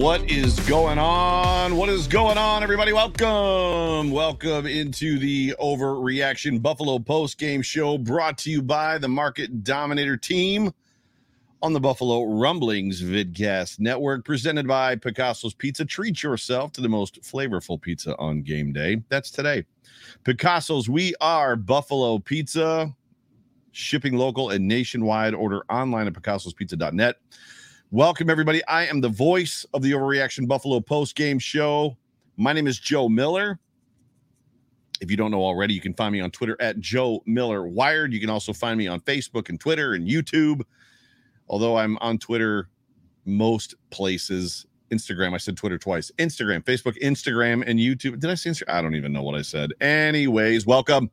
What is going on? What is going on, everybody? Welcome. Welcome into the Overreaction Buffalo Post Game Show brought to you by the Market Dominator team on the Buffalo Rumblings Vidcast Network, presented by Picasso's Pizza. Treat yourself to the most flavorful pizza on game day. That's today. Picasso's, we are Buffalo Pizza, shipping local and nationwide. Order online at picassospizza.net. Welcome, everybody. I am the voice of the Overreaction Buffalo post game show. My name is Joe Miller. If you don't know already, you can find me on Twitter at Joe Miller Wired. You can also find me on Facebook and Twitter and YouTube. Although I'm on Twitter most places, Instagram. I said Twitter twice. Instagram, Facebook, Instagram, and YouTube. Did I say Instagram? I don't even know what I said. Anyways, welcome.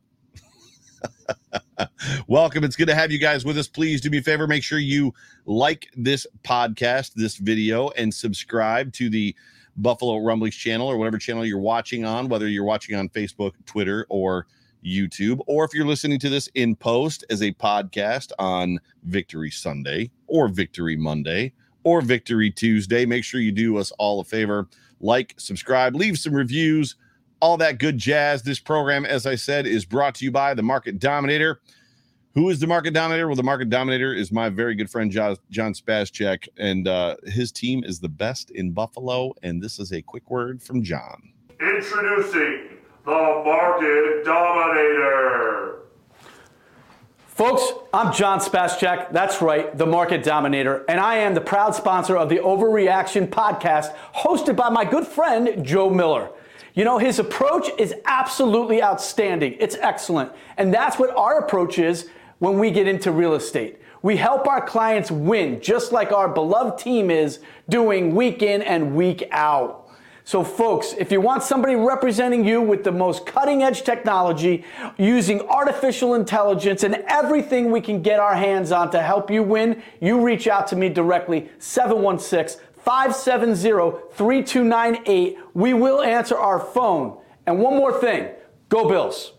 Welcome. It's good to have you guys with us. Please do me a favor. Make sure you like this podcast, this video, and subscribe to the Buffalo Rumblings channel or whatever channel you're watching on, whether you're watching on Facebook, Twitter, or YouTube, or if you're listening to this in post as a podcast on Victory Sunday or Victory Monday or Victory Tuesday. Make sure you do us all a favor. Like, subscribe, leave some reviews all that good jazz. This program, as I said, is brought to you by the Market Dominator. Who is the Market Dominator? Well, the Market Dominator is my very good friend John, John Spaschek, and uh, his team is the best in Buffalo. And this is a quick word from John. Introducing the Market Dominator. Folks, I'm John Spaschek. That's right, the market dominator. And I am the proud sponsor of the Overreaction podcast, hosted by my good friend, Joe Miller. You know, his approach is absolutely outstanding. It's excellent. And that's what our approach is when we get into real estate. We help our clients win, just like our beloved team is doing week in and week out. So, folks, if you want somebody representing you with the most cutting edge technology, using artificial intelligence and everything we can get our hands on to help you win, you reach out to me directly, 716 570 3298. We will answer our phone. And one more thing go Bills.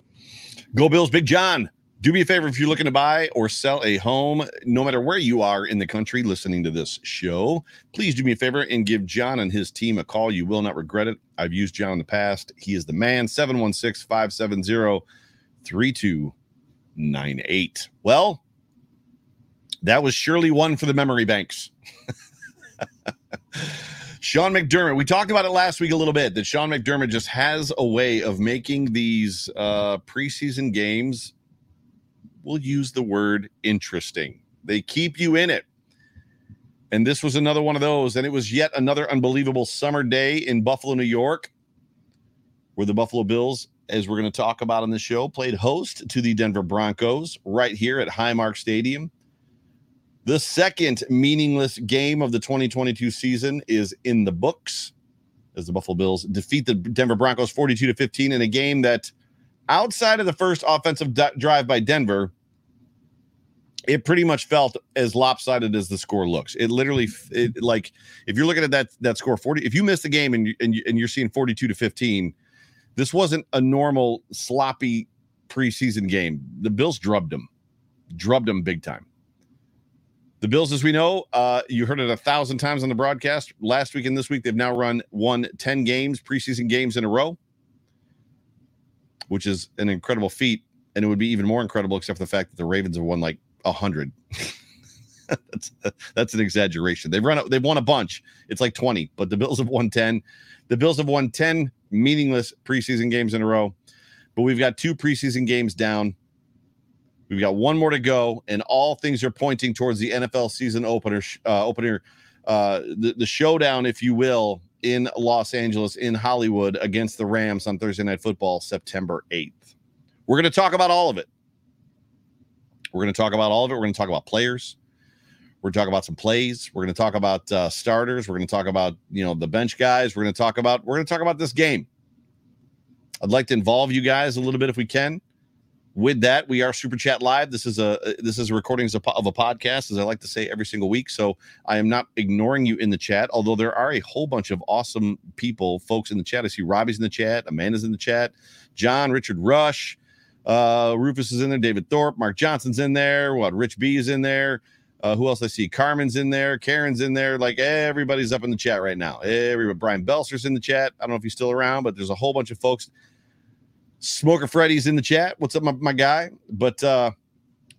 Go Bills, Big John. Do me a favor if you're looking to buy or sell a home, no matter where you are in the country listening to this show, please do me a favor and give John and his team a call. You will not regret it. I've used John in the past. He is the man, 716 570 3298. Well, that was surely one for the memory banks. Sean McDermott, we talked about it last week a little bit that Sean McDermott just has a way of making these uh, preseason games, we'll use the word interesting. They keep you in it. And this was another one of those. And it was yet another unbelievable summer day in Buffalo, New York, where the Buffalo Bills, as we're going to talk about on the show, played host to the Denver Broncos right here at Highmark Stadium. The second meaningless game of the 2022 season is in the books as the Buffalo Bills defeat the Denver Broncos 42 to 15 in a game that outside of the first offensive d- drive by Denver, it pretty much felt as lopsided as the score looks. It literally, it, like, if you're looking at that that score, forty, if you miss the game and you, and, you, and you're seeing 42 to 15, this wasn't a normal sloppy preseason game. The Bills drubbed them, drubbed them big time. The Bills, as we know, uh, you heard it a thousand times on the broadcast last week and this week. They've now run won 10 games, preseason games in a row, which is an incredible feat. And it would be even more incredible, except for the fact that the Ravens have won like a hundred. that's that's an exaggeration. They've run they've won a bunch. It's like 20, but the Bills have won 10. The Bills have won 10 meaningless preseason games in a row, but we've got two preseason games down. We've got one more to go, and all things are pointing towards the NFL season opener, uh, opener, uh, the, the showdown, if you will, in Los Angeles, in Hollywood, against the Rams on Thursday Night Football, September 8th. We're going to talk about all of it. We're going to talk about all of it. We're going to talk about players. We're going to talk about some plays. We're going to talk about uh, starters. We're going to talk about you know the bench guys. We're going to talk about we're going to talk about this game. I'd like to involve you guys a little bit if we can. With that, we are Super Chat Live. This is a this is a recording of a, podcast, as I like to say every single week. So I am not ignoring you in the chat, although there are a whole bunch of awesome people, folks in the chat. I see Robbie's in the chat, Amanda's in the chat, John, Richard Rush, uh, Rufus is in there. David Thorpe, Mark Johnson's in there. What? Rich B is in there. Uh, who else I see? Carmen's in there. Karen's in there. Like everybody's up in the chat right now. Everybody. Brian Belser's in the chat. I don't know if he's still around, but there's a whole bunch of folks. Smoker Freddy's in the chat. What's up, my, my guy? But uh,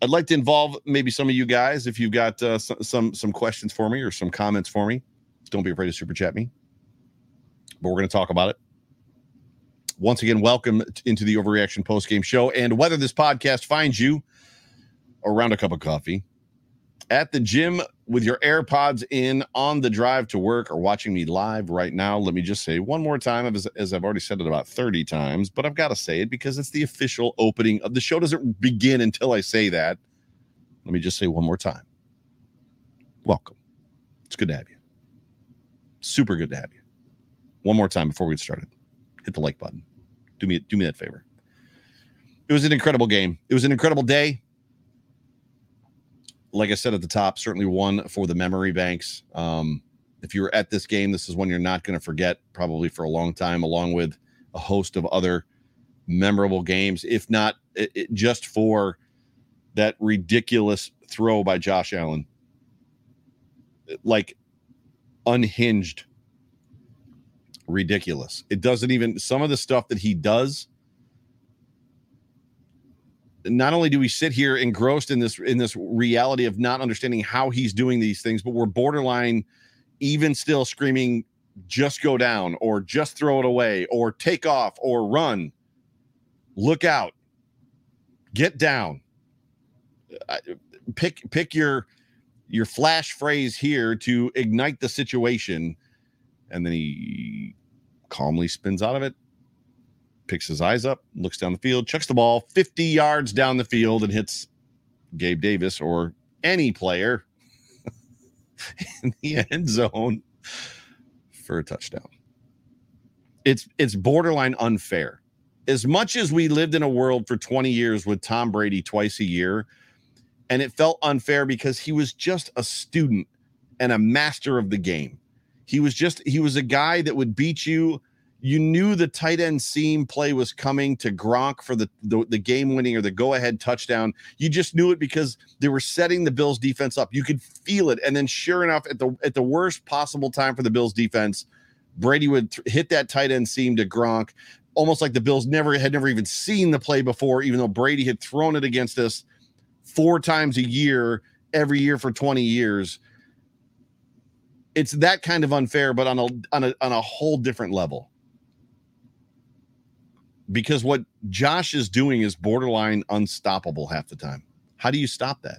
I'd like to involve maybe some of you guys if you've got uh, some, some some questions for me or some comments for me. Don't be afraid to super chat me. But we're going to talk about it once again, welcome into the Overreaction Post Game Show. And whether this podcast finds you around a cup of coffee, at the gym with your AirPods in, on the drive to work, or watching me live right now, let me just say one more time, as, as I've already said it about 30 times, but I've got to say it because it's the official opening of the show. Doesn't begin until I say that. Let me just say one more time. Welcome. It's good to have you. Super good to have you. One more time before we get started. Hit the like button do me do me that favor. It was an incredible game. It was an incredible day. Like I said at the top, certainly one for the memory banks. Um, if you were at this game, this is one you're not going to forget probably for a long time, along with a host of other memorable games, if not it, it, just for that ridiculous throw by Josh Allen. Like unhinged ridiculous. It doesn't even some of the stuff that he does. Not only do we sit here engrossed in this in this reality of not understanding how he's doing these things, but we're borderline even still screaming just go down or just throw it away or take off or run. Look out. Get down. Pick pick your your flash phrase here to ignite the situation and then he calmly spins out of it, picks his eyes up, looks down the field, chucks the ball 50 yards down the field, and hits Gabe Davis or any player in the end zone for a touchdown. It's it's borderline unfair. As much as we lived in a world for 20 years with Tom Brady twice a year, and it felt unfair because he was just a student and a master of the game. He was just he was a guy that would beat you. You knew the tight end seam play was coming to Gronk for the, the, the game winning or the go ahead touchdown. You just knew it because they were setting the Bills defense up. You could feel it, and then sure enough, at the at the worst possible time for the Bills defense, Brady would th- hit that tight end seam to Gronk, almost like the Bills never had never even seen the play before, even though Brady had thrown it against us four times a year every year for 20 years it's that kind of unfair, but on a on a on a whole different level. Because what Josh is doing is borderline unstoppable half the time. How do you stop that?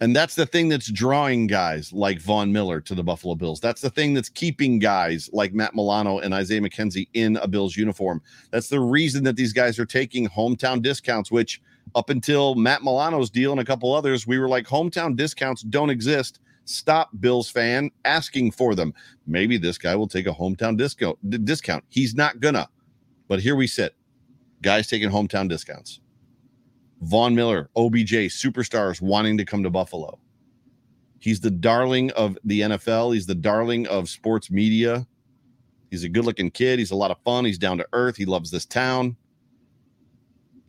And that's the thing that's drawing guys like Von Miller to the Buffalo Bills. That's the thing that's keeping guys like Matt Milano and Isaiah McKenzie in a Bills uniform. That's the reason that these guys are taking hometown discounts, which up until Matt Milano's deal and a couple others, we were like, hometown discounts don't exist stop Bills fan asking for them. Maybe this guy will take a hometown discount. Discount. He's not gonna. But here we sit. Guys taking hometown discounts. Von Miller, OBJ, superstars wanting to come to Buffalo. He's the darling of the NFL. He's the darling of sports media. He's a good looking kid. He's a lot of fun. He's down to earth. He loves this town.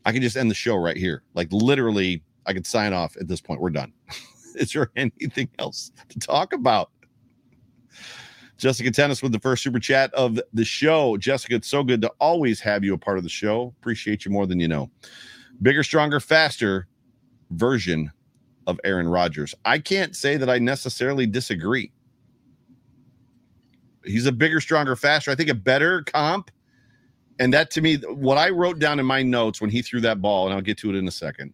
I can just end the show right here. Like literally, I could sign off at this point. We're done. Is there anything else to talk about? Jessica Tennis with the first super chat of the show. Jessica, it's so good to always have you a part of the show. Appreciate you more than you know. Bigger, stronger, faster version of Aaron Rodgers. I can't say that I necessarily disagree. He's a bigger, stronger, faster. I think a better comp. And that to me, what I wrote down in my notes when he threw that ball, and I'll get to it in a second.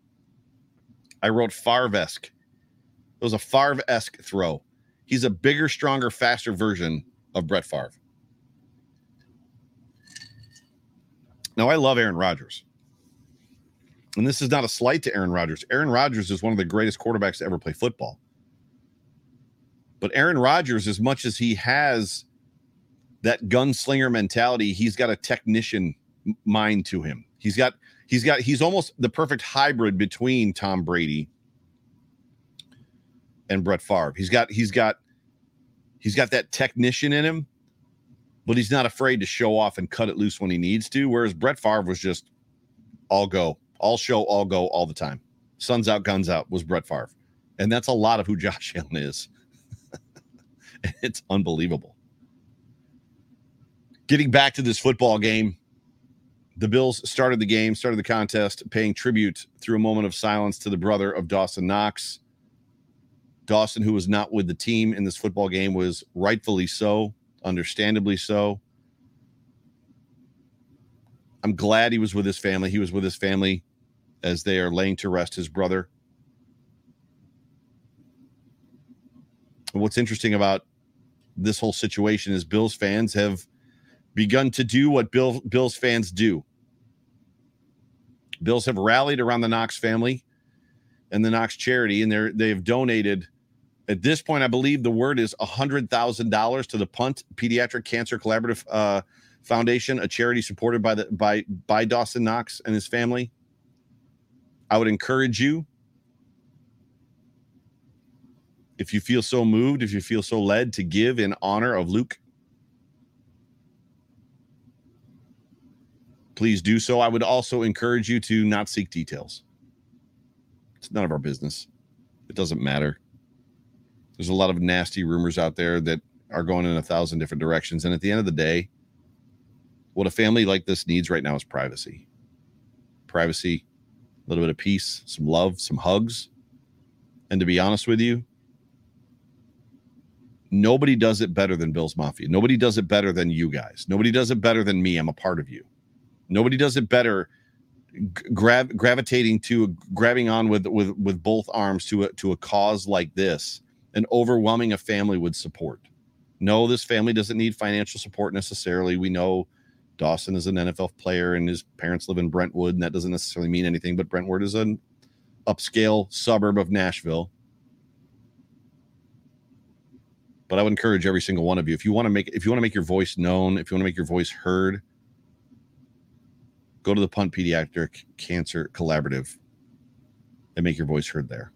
I wrote Favre. It was a Favre throw. He's a bigger, stronger, faster version of Brett Favre. Now, I love Aaron Rodgers. And this is not a slight to Aaron Rodgers. Aaron Rodgers is one of the greatest quarterbacks to ever play football. But Aaron Rodgers, as much as he has that gunslinger mentality, he's got a technician mind to him. He's got he's got he's almost the perfect hybrid between Tom Brady and Brett Favre. He's got he's got he's got that technician in him, but he's not afraid to show off and cut it loose when he needs to. Whereas Brett Favre was just all go, all show, all go, all the time. Suns out, guns out was Brett Favre, and that's a lot of who Josh Allen is. it's unbelievable. Getting back to this football game, the Bills started the game, started the contest, paying tribute through a moment of silence to the brother of Dawson Knox. Dawson, who was not with the team in this football game, was rightfully so, understandably so. I'm glad he was with his family. He was with his family as they are laying to rest his brother. And what's interesting about this whole situation is Bills fans have begun to do what Bill, Bills fans do. Bills have rallied around the Knox family and the Knox charity, and they're they've donated at this point, I believe the word is $100,000 to the Punt Pediatric Cancer Collaborative uh, Foundation, a charity supported by the by by Dawson Knox and his family. I would encourage you if you feel so moved, if you feel so led to give in honor of Luke, please do so. I would also encourage you to not seek details. It's none of our business. It doesn't matter. There's a lot of nasty rumors out there that are going in a thousand different directions. And at the end of the day, what a family like this needs right now is privacy. Privacy, a little bit of peace, some love, some hugs. And to be honest with you, nobody does it better than Bill's Mafia. Nobody does it better than you guys. Nobody does it better than me. I'm a part of you. Nobody does it better grav- gravitating to grabbing on with with with both arms to a, to a cause like this an overwhelming a family would support. No, this family doesn't need financial support necessarily. We know Dawson is an NFL player and his parents live in Brentwood, and that doesn't necessarily mean anything, but Brentwood is an upscale suburb of Nashville. But I would encourage every single one of you, if you want to make if you want to make your voice known, if you want to make your voice heard, go to the Punt Pediatric Cancer Collaborative and make your voice heard there.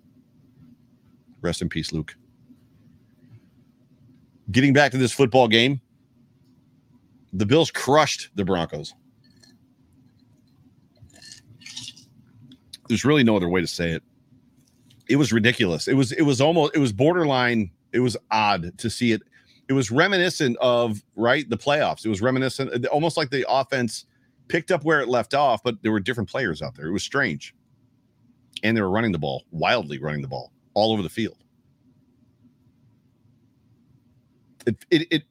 Rest in peace, Luke getting back to this football game, the Bills crushed the Broncos. There's really no other way to say it. It was ridiculous. It was it was almost it was borderline. It was odd to see it. It was reminiscent of right the playoffs. It was reminiscent, uh, almost like the offense picked up where it left off, but there were different players out there. It was strange, and they were running the ball wildly, running the ball all over the field. It it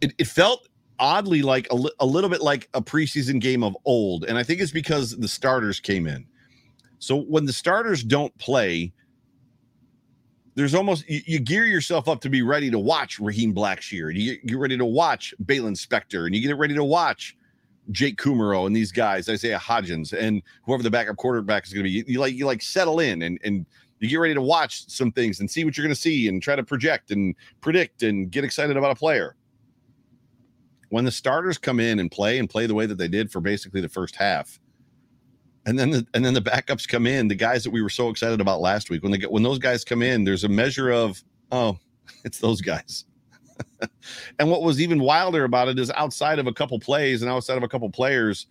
it it, felt oddly like a, a little bit like a preseason game of old, and I think it's because the starters came in. So when the starters don't play, there's almost you, you, gear yourself up to be ready to watch Raheem Blackshear, and you get ready to watch Baylon Spector, and you get ready to watch Jake Kumerow and these guys, Isaiah Hodgins, and whoever the backup quarterback is going to be. You, you, like you like settle in and and You get ready to watch some things and see what you're going to see and try to project and predict and get excited about a player. When the starters come in and play and play the way that they did for basically the first half, and then the, and then the backups come in, the guys that we were so excited about last week, when they get when those guys come in, there's a measure of oh, it's those guys. and what was even wilder about it is outside of a couple plays and outside of a couple players,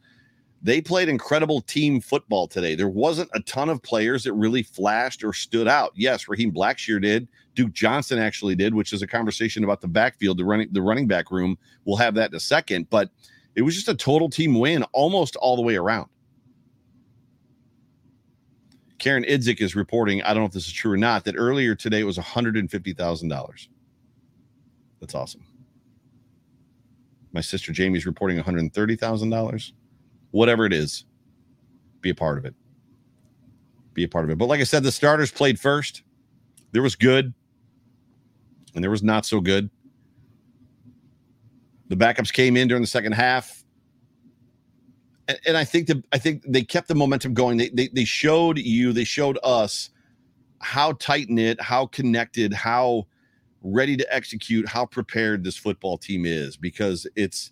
they played incredible team football today. There wasn't a ton of players that really flashed or stood out. Yes, Raheem Blackshear did. Duke Johnson actually did, which is a conversation about the backfield, the running the running back room. We'll have that in a second, but it was just a total team win almost all the way around. Karen Idzik is reporting, I don't know if this is true or not, that earlier today it was $150,000. That's awesome. My sister Jamie's reporting $130,000 whatever it is, be a part of it. Be a part of it. But like I said, the starters played first. There was good, and there was not so good. The backups came in during the second half. And, and I think the I think they kept the momentum going. They, they they showed you, they showed us how tight knit, how connected, how ready to execute, how prepared this football team is because it's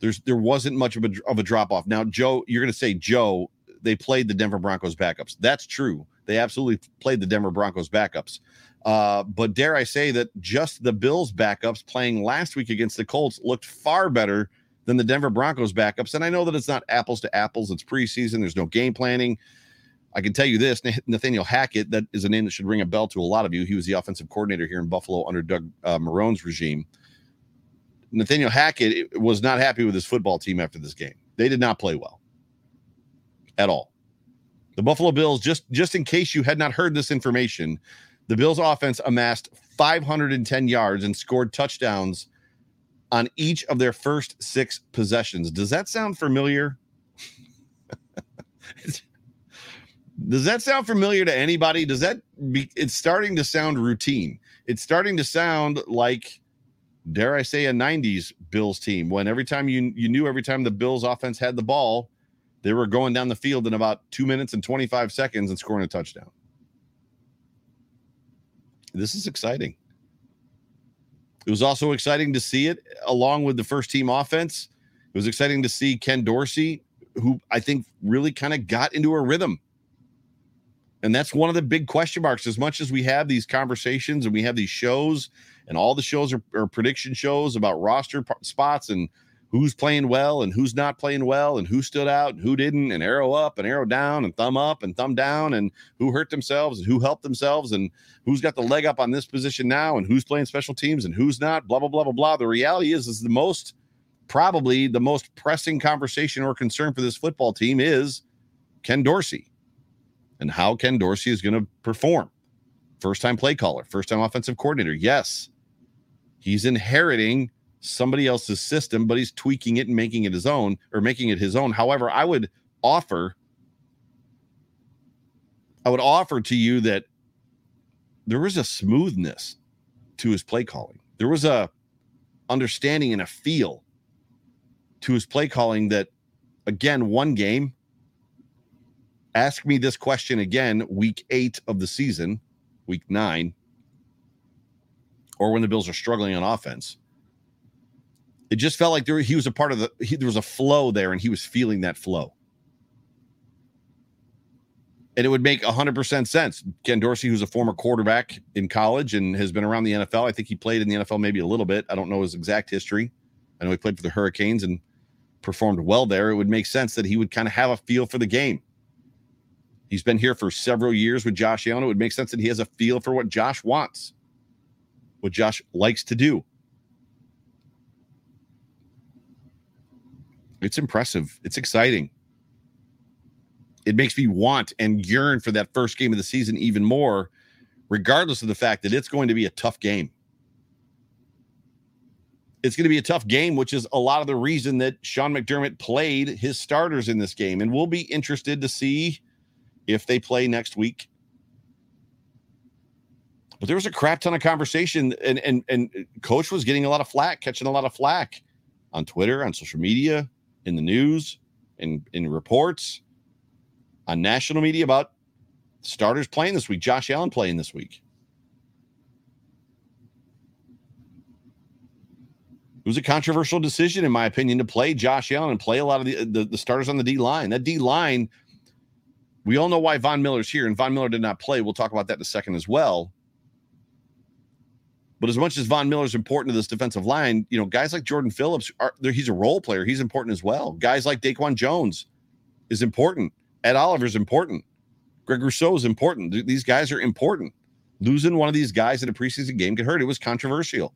there's there wasn't much of a of a drop off. Now, Joe, you're going to say Joe, they played the Denver Broncos backups. That's true. They absolutely played the Denver Broncos backups. Uh, but dare I say that just the Bills backups playing last week against the Colts looked far better than the Denver Broncos backups. And I know that it's not apples to apples. It's preseason. There's no game planning. I can tell you this Nathaniel Hackett, that is a name that should ring a bell to a lot of you. He was the offensive coordinator here in Buffalo under Doug uh, Marrone's regime. Nathaniel Hackett was not happy with his football team after this game. They did not play well at all. The Buffalo Bills, just just in case you had not heard this information, the Bills offense amassed 510 yards and scored touchdowns on each of their first six possessions. Does that sound familiar? Does that sound familiar to anybody? Does that be it's starting to sound routine. It's starting to sound like dare I say, a 90s Bills team when every time you you knew every time the Bills offense had the ball, they were going down the field in about two minutes and 25 seconds and scoring a touchdown. This is exciting. It was also exciting to see it along with the first team offense. It was exciting to see Ken Dorsey, who I think really kind of got into a rhythm. And that's one of the big question marks. As much as we have these conversations and we have these shows and all the shows are, are prediction shows about roster p- spots and who's playing well and who's not playing well and who stood out and who didn't and arrow up and arrow down and thumb up and thumb down and who hurt themselves and who helped themselves and who's got the leg up on this position now and who's playing special teams and who's not blah blah blah blah blah. The reality is is the most probably the most pressing conversation or concern for this football team is Ken Dorsey and how Ken Dorsey is going to perform. First time play caller first time offensive coordinator yes He's inheriting somebody else's system, but he's tweaking it and making it his own or making it his own. However, I would offer I would offer to you that there was a smoothness to his play calling. There was a understanding and a feel to his play calling that again, one game. Ask me this question again, week eight of the season, week nine or when the Bills are struggling on offense. It just felt like there he was a part of the he, there was a flow there and he was feeling that flow. And it would make 100% sense. Ken Dorsey, who's a former quarterback in college and has been around the NFL, I think he played in the NFL maybe a little bit. I don't know his exact history. I know he played for the Hurricanes and performed well there. It would make sense that he would kind of have a feel for the game. He's been here for several years with Josh Allen. It would make sense that he has a feel for what Josh wants what Josh likes to do. It's impressive. It's exciting. It makes me want and yearn for that first game of the season even more, regardless of the fact that it's going to be a tough game. It's going to be a tough game, which is a lot of the reason that Sean McDermott played his starters in this game. And we'll be interested to see if they play next week but there was a crap ton of conversation, and and and coach was getting a lot of flack, catching a lot of flack on Twitter, on social media, in the news, in in reports, on national media about Starters playing this week. Josh Allen playing this week. It was a controversial decision, in my opinion, to play Josh Allen and play a lot of the, the, the starters on the D line. That D line, we all know why Von Miller's here, and Von Miller did not play. We'll talk about that in a second as well. But as much as Von Miller's important to this defensive line, you know, guys like Jordan Phillips are he's a role player. He's important as well. Guys like Daquan Jones is important. Ed Oliver's important. Greg Rousseau is important. These guys are important. Losing one of these guys in a preseason game could hurt. It was controversial.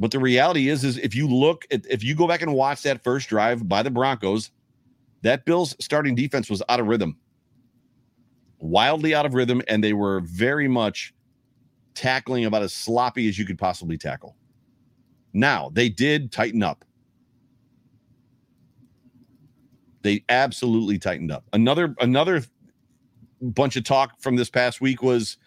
But the reality is, is if you look at if you go back and watch that first drive by the Broncos, that Bills starting defense was out of rhythm wildly out of rhythm, and they were very much tackling about as sloppy as you could possibly tackle. Now, they did tighten up. They absolutely tightened up. Another another bunch of talk from this past week was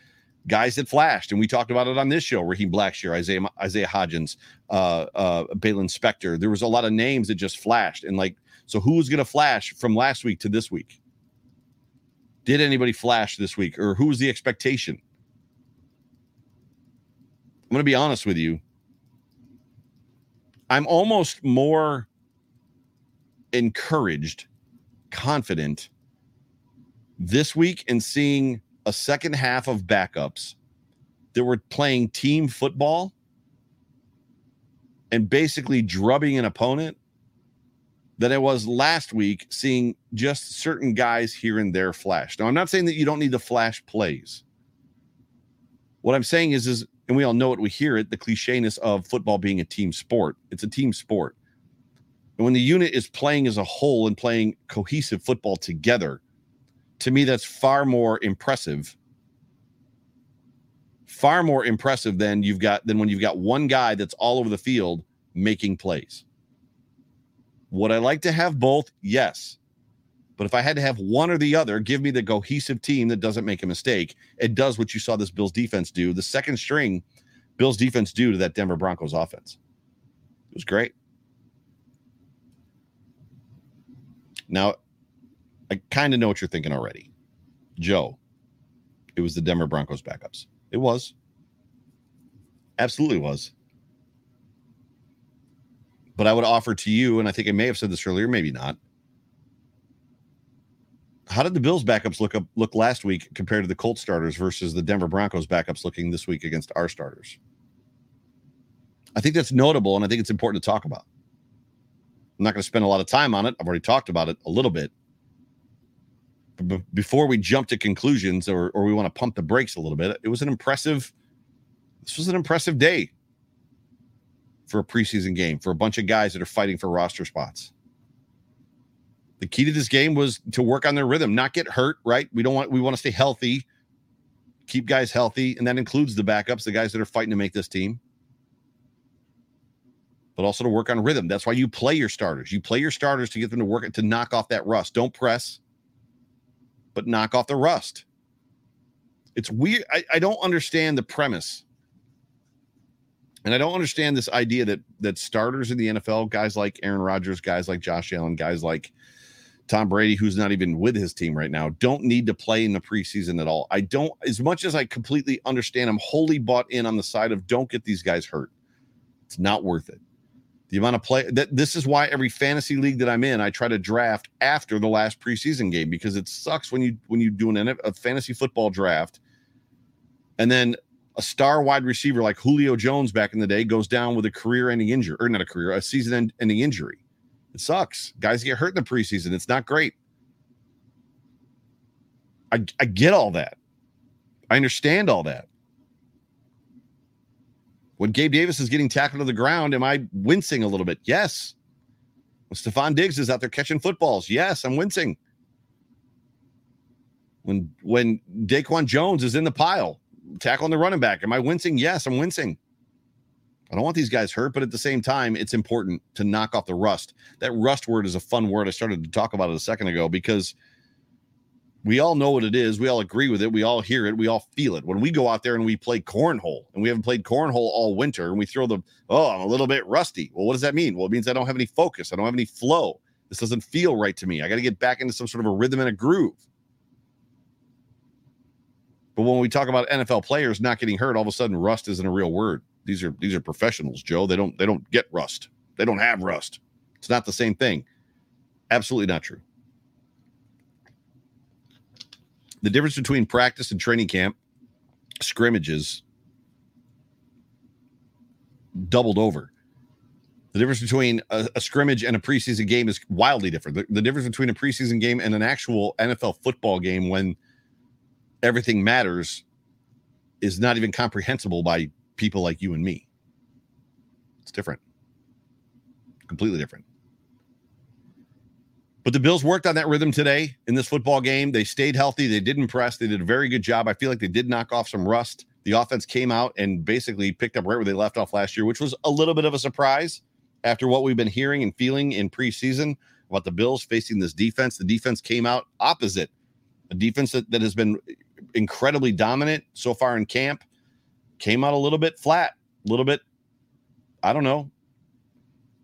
guys that flashed, and we talked about it on this show. Raheem Blackshear, Isaiah Isaiah Hodgins, uh, uh, Baylon Spector. There was a lot of names that just flashed, and like, so who was going to flash from last week to this week? Did anybody flash this week, or who was the expectation? I'm going to be honest with you. I'm almost more encouraged, confident this week in seeing a second half of backups that were playing team football and basically drubbing an opponent than I was last week seeing just certain guys here and there flash. Now, I'm not saying that you don't need the flash plays. What I'm saying is, is, and we all know it, we hear it, the clichéness of football being a team sport. It's a team sport. And when the unit is playing as a whole and playing cohesive football together, to me, that's far more impressive. Far more impressive than you've got than when you've got one guy that's all over the field making plays. Would I like to have both? Yes. But if I had to have one or the other, give me the cohesive team that doesn't make a mistake. It does what you saw this Bills defense do. The second string Bills defense do to that Denver Broncos offense. It was great. Now, I kind of know what you're thinking already. Joe, it was the Denver Broncos backups. It was. Absolutely was. But I would offer to you, and I think I may have said this earlier, maybe not. How did the Bills backups look up look last week compared to the Colts starters versus the Denver Broncos backups looking this week against our starters? I think that's notable, and I think it's important to talk about. I'm not going to spend a lot of time on it. I've already talked about it a little bit. But before we jump to conclusions or, or we want to pump the brakes a little bit, it was an impressive. This was an impressive day for a preseason game for a bunch of guys that are fighting for roster spots. The key to this game was to work on their rhythm, not get hurt, right? We don't want we want to stay healthy, keep guys healthy, and that includes the backups, the guys that are fighting to make this team. But also to work on rhythm. That's why you play your starters. You play your starters to get them to work to knock off that rust. Don't press, but knock off the rust. It's weird. I, I don't understand the premise and I don't understand this idea that that starters in the NFL, guys like Aaron Rodgers, guys like Josh Allen, guys like Tom Brady, who's not even with his team right now, don't need to play in the preseason at all. I don't, as much as I completely understand, I'm wholly bought in on the side of don't get these guys hurt. It's not worth it. The amount of play that this is why every fantasy league that I'm in, I try to draft after the last preseason game because it sucks when you when you do an a fantasy football draft and then a star wide receiver like Julio Jones back in the day goes down with a career ending injury, or not a career, a season ending injury. It sucks. Guys get hurt in the preseason. It's not great. I, I get all that. I understand all that. When Gabe Davis is getting tackled to the ground, am I wincing a little bit? Yes. When Stefon Diggs is out there catching footballs, yes, I'm wincing. When when Daquan Jones is in the pile, tackling the running back. Am I wincing? Yes, I'm wincing. I don't want these guys hurt, but at the same time, it's important to knock off the rust. That rust word is a fun word. I started to talk about it a second ago because we all know what it is. We all agree with it. We all hear it. We all feel it. When we go out there and we play cornhole and we haven't played cornhole all winter and we throw the, oh, I'm a little bit rusty. Well, what does that mean? Well, it means I don't have any focus. I don't have any flow. This doesn't feel right to me. I got to get back into some sort of a rhythm and a groove. But when we talk about NFL players not getting hurt, all of a sudden rust isn't a real word. These are these are professionals, Joe. They don't they don't get rust. They don't have rust. It's not the same thing. Absolutely not true. The difference between practice and training camp scrimmages doubled over. The difference between a, a, scrimmage and a preseason game is wildly different. The, the, difference between a preseason game and an actual NFL football game, when everything matters, is not even comprehensible by people like you and me. It's different, completely different. But the Bills worked on that rhythm today in this football game. They stayed healthy. They didn't press. They did a very good job. I feel like they did knock off some rust. The offense came out and basically picked up right where they left off last year, which was a little bit of a surprise after what we've been hearing and feeling in preseason about the Bills facing this defense. The defense came out opposite a defense that, that has been incredibly dominant so far in camp, came out a little bit flat, a little bit, I don't know,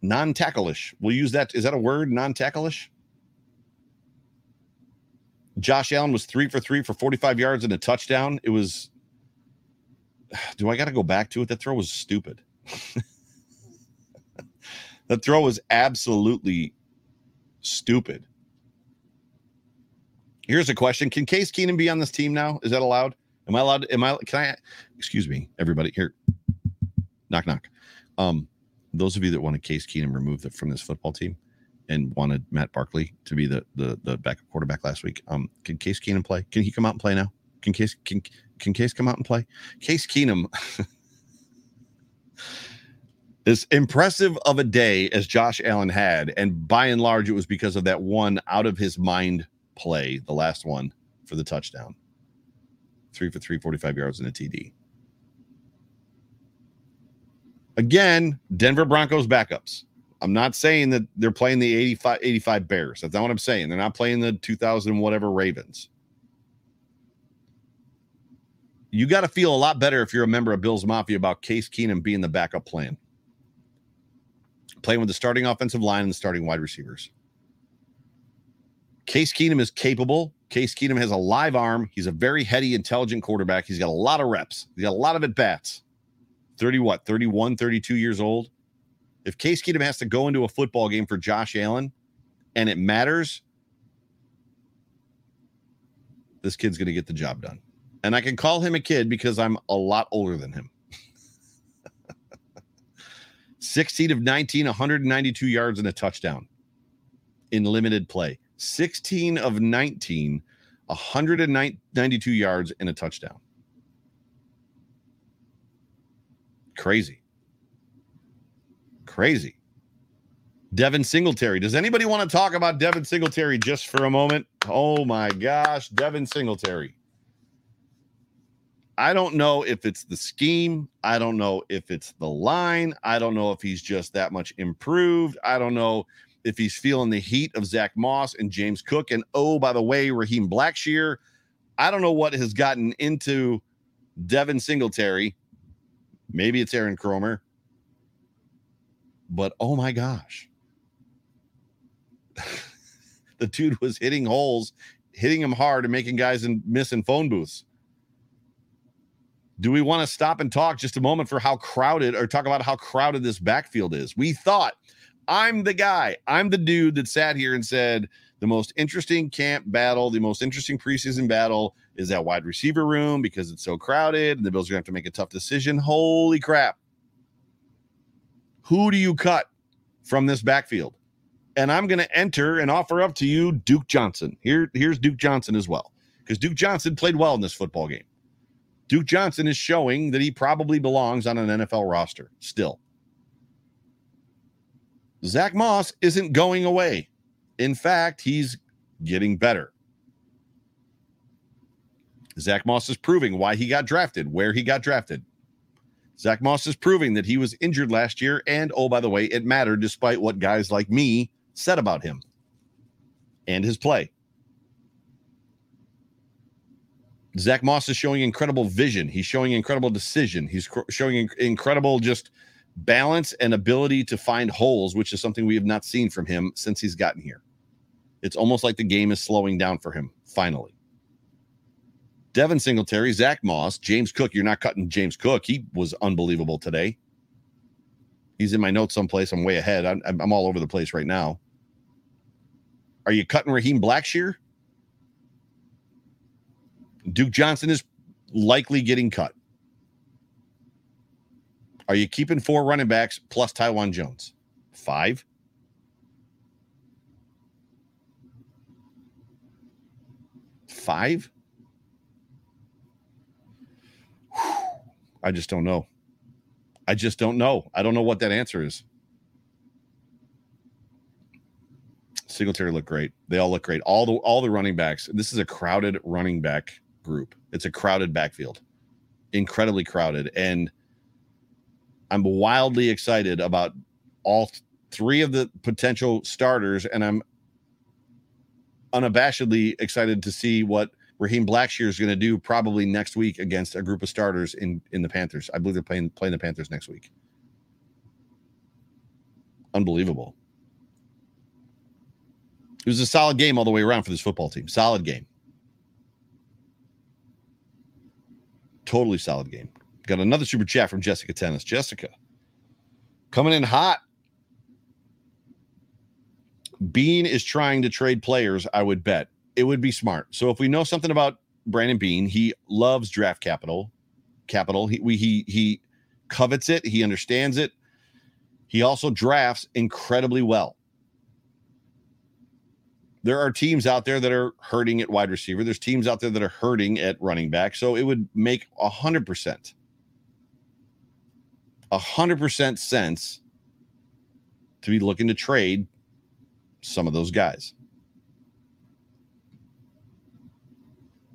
non tackleish. We'll use that. Is that a word? Non tackleish? Josh Allen was three for three for 45 yards and a touchdown. It was, do I got to go back to it? That throw was stupid. that throw was absolutely stupid. Here's a question Can Case Keenum be on this team now? Is that allowed? Am I allowed? Am I, can I, excuse me, everybody here. Knock, knock. Um, those of you that want a Case Keenum removed from this football team, and wanted Matt Barkley to be the the the backup quarterback last week. Um, can Case Keenum play? Can he come out and play now? Can Case can can Case come out and play? Case Keenum. as impressive of a day as Josh Allen had, and by and large, it was because of that one out of his mind play, the last one for the touchdown. Three for three, 45 yards and a TD. Again, Denver Broncos backups. I'm not saying that they're playing the 85, 85 Bears. That's not what I'm saying. They're not playing the 2000 whatever Ravens. You got to feel a lot better if you're a member of Bills Mafia about Case Keenum being the backup plan. Playing with the starting offensive line and the starting wide receivers. Case Keenum is capable. Case Keenum has a live arm. He's a very heady, intelligent quarterback. He's got a lot of reps. He's got a lot of at bats. 30 what? 31, 32 years old. If Case Keenum has to go into a football game for Josh Allen and it matters, this kid's going to get the job done. And I can call him a kid because I'm a lot older than him. 16 of 19, 192 yards and a touchdown in limited play. 16 of 19, 192 yards and a touchdown. Crazy. Crazy. Devin Singletary. Does anybody want to talk about Devin Singletary just for a moment? Oh my gosh, Devin Singletary. I don't know if it's the scheme. I don't know if it's the line. I don't know if he's just that much improved. I don't know if he's feeling the heat of Zach Moss and James Cook. And oh, by the way, Raheem Blackshear. I don't know what has gotten into Devin Singletary. Maybe it's Aaron Kromer. But oh my gosh. the dude was hitting holes, hitting them hard and making guys in missing phone booths. Do we want to stop and talk just a moment for how crowded or talk about how crowded this backfield is? We thought I'm the guy, I'm the dude that sat here and said the most interesting camp battle, the most interesting preseason battle is that wide receiver room because it's so crowded and the Bills are going to have to make a tough decision. Holy crap. Who do you cut from this backfield? And I'm going to enter and offer up to you Duke Johnson. Here, here's Duke Johnson as well, because Duke Johnson played well in this football game. Duke Johnson is showing that he probably belongs on an NFL roster still. Zach Moss isn't going away. In fact, he's getting better. Zach Moss is proving why he got drafted, where he got drafted. Zach Moss is proving that he was injured last year. And oh, by the way, it mattered despite what guys like me said about him and his play. Zach Moss is showing incredible vision. He's showing incredible decision. He's cr- showing inc- incredible just balance and ability to find holes, which is something we have not seen from him since he's gotten here. It's almost like the game is slowing down for him, finally. Devin Singletary, Zach Moss, James Cook. You're not cutting James Cook. He was unbelievable today. He's in my notes someplace. I'm way ahead. I'm, I'm all over the place right now. Are you cutting Raheem Blackshear? Duke Johnson is likely getting cut. Are you keeping four running backs plus Taiwan Jones? Five? Five? I just don't know. I just don't know. I don't know what that answer is. Singletary look great. They all look great. All the all the running backs. This is a crowded running back group. It's a crowded backfield. Incredibly crowded and I'm wildly excited about all three of the potential starters and I'm unabashedly excited to see what Raheem Blackshear is going to do probably next week against a group of starters in in the Panthers. I believe they're playing playing the Panthers next week. Unbelievable. It was a solid game all the way around for this football team. Solid game. Totally solid game. Got another super chat from Jessica Tennis. Jessica, coming in hot. Beane is trying to trade players, I would bet it would be smart. So if we know something about Brandon Beane, he loves draft capital. Capital. He we, he he covets it. He understands it. He also drafts incredibly well. There are teams out there that are hurting at wide receiver. There's teams out there that are hurting at running back. So it would make a hundred percent, a hundred percent sense to be looking to trade some of those guys.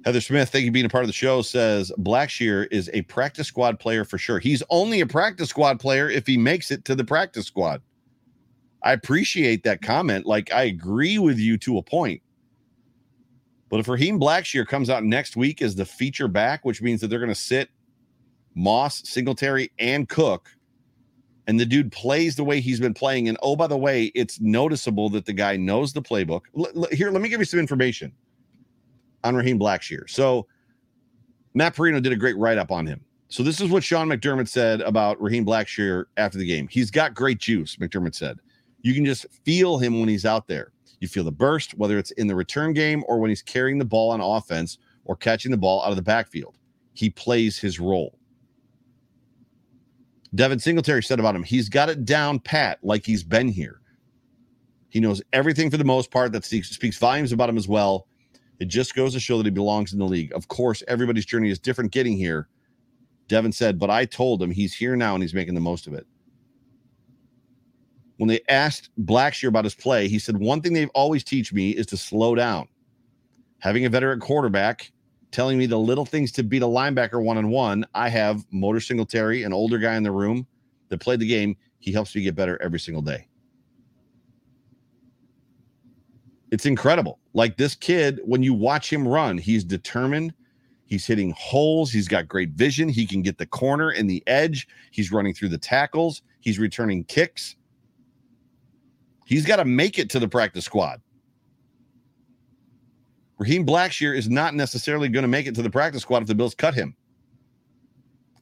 Heather Smith, thank you for being a part of the show, says Blackshear is a practice squad player for sure. He's only a practice squad player if he makes it to the practice squad. I appreciate that comment. Like, I agree with you to a point. But if Raheem Blackshear comes out next week as the feature back, which means that they're going to sit Moss, Singletary, and Cook, and the dude plays the way he's been playing, and oh, by the way, it's noticeable that the guy knows the playbook. L- l- here, let me give you some information on Raheem Blackshear. So Matt Parrino did a great write up on him. So this is what Sean McDermott said about Raheem Blackshear after the game. He's got great juice, McDermott said. You can just feel him when he's out there. You feel the burst, whether it's in the return game or when he's carrying the ball on offense or catching the ball out of the backfield. He plays his role. Devin Singletary said about him, he's got it down pat like he's been here. He knows everything for the most part. That speaks volumes about him as well. It just goes to show that he belongs in the league. Of course, everybody's journey is different getting here. Devin said, but I told him he's here now and he's making the most of it. When they asked Blackshear about his play, he said, One thing they've always teach me is to slow down. Having a veteran quarterback telling me the little things to beat a linebacker one on one, I have Motor Singletary, an older guy in the room that played the game. He helps me get better every single day. It's incredible. Like this kid, when you watch him run, he's determined. He's hitting holes. He's got great vision. He can get the corner and the edge. He's running through the tackles. He's returning kicks. He's got to make it to the practice squad. Raheem Blackshear is not necessarily going to make it to the practice squad if the Bills cut him.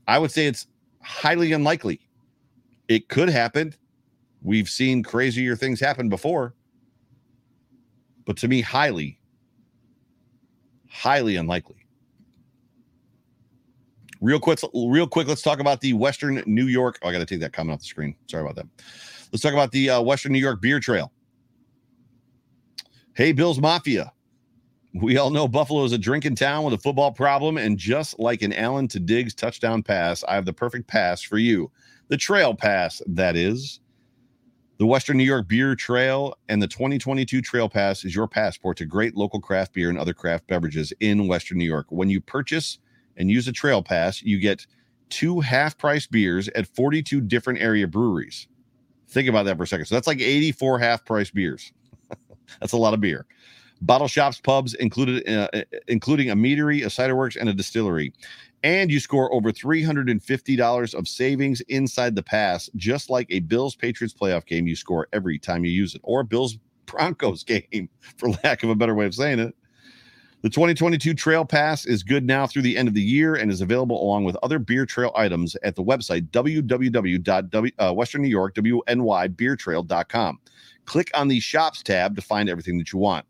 I would say it's highly unlikely. It could happen. We've seen crazier things happen before but to me, highly, highly unlikely. Real quick, real quick, let's talk about the Western New York. Oh, I got to take that comment off the screen. Sorry about that. Let's talk about the uh, Western New York Beer Trail. Hey, Bills Mafia. We all know Buffalo is a drinking town with a football problem, and just like an Allen to Diggs touchdown pass, I have the perfect pass for you. The trail pass, that is. The Western New York Beer Trail and the 2022 Trail Pass is your passport to great local craft beer and other craft beverages in Western New York. When you purchase and use a Trail Pass, you get two half price beers at 42 different area breweries. Think about that for a second. So that's like 84 half price beers. that's a lot of beer. Bottle shops, pubs included, uh, including a meadery, a cider works, and a distillery. And you score over $350 of savings inside the pass, just like a Bills Patriots playoff game you score every time you use it, or Bills Broncos game, for lack of a better way of saying it. The 2022 Trail Pass is good now through the end of the year and is available along with other beer trail items at the website www.westernnewyorkwnybeertrail.com. Click on the shops tab to find everything that you want.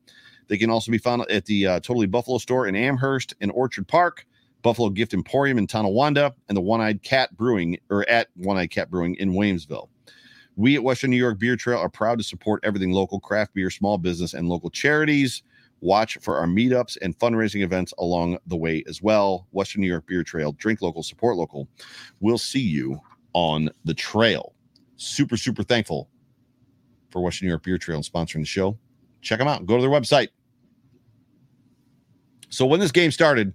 They can also be found at the uh, Totally Buffalo store in Amherst and Orchard Park, Buffalo Gift Emporium in Tonawanda, and the One Eyed Cat Brewing or at One Eyed Cat Brewing in Waynesville. We at Western New York Beer Trail are proud to support everything local, craft beer, small business, and local charities. Watch for our meetups and fundraising events along the way as well. Western New York Beer Trail, drink local, support local. We'll see you on the trail. Super, super thankful for Western New York Beer Trail and sponsoring the show. Check them out. Go to their website. So when this game started,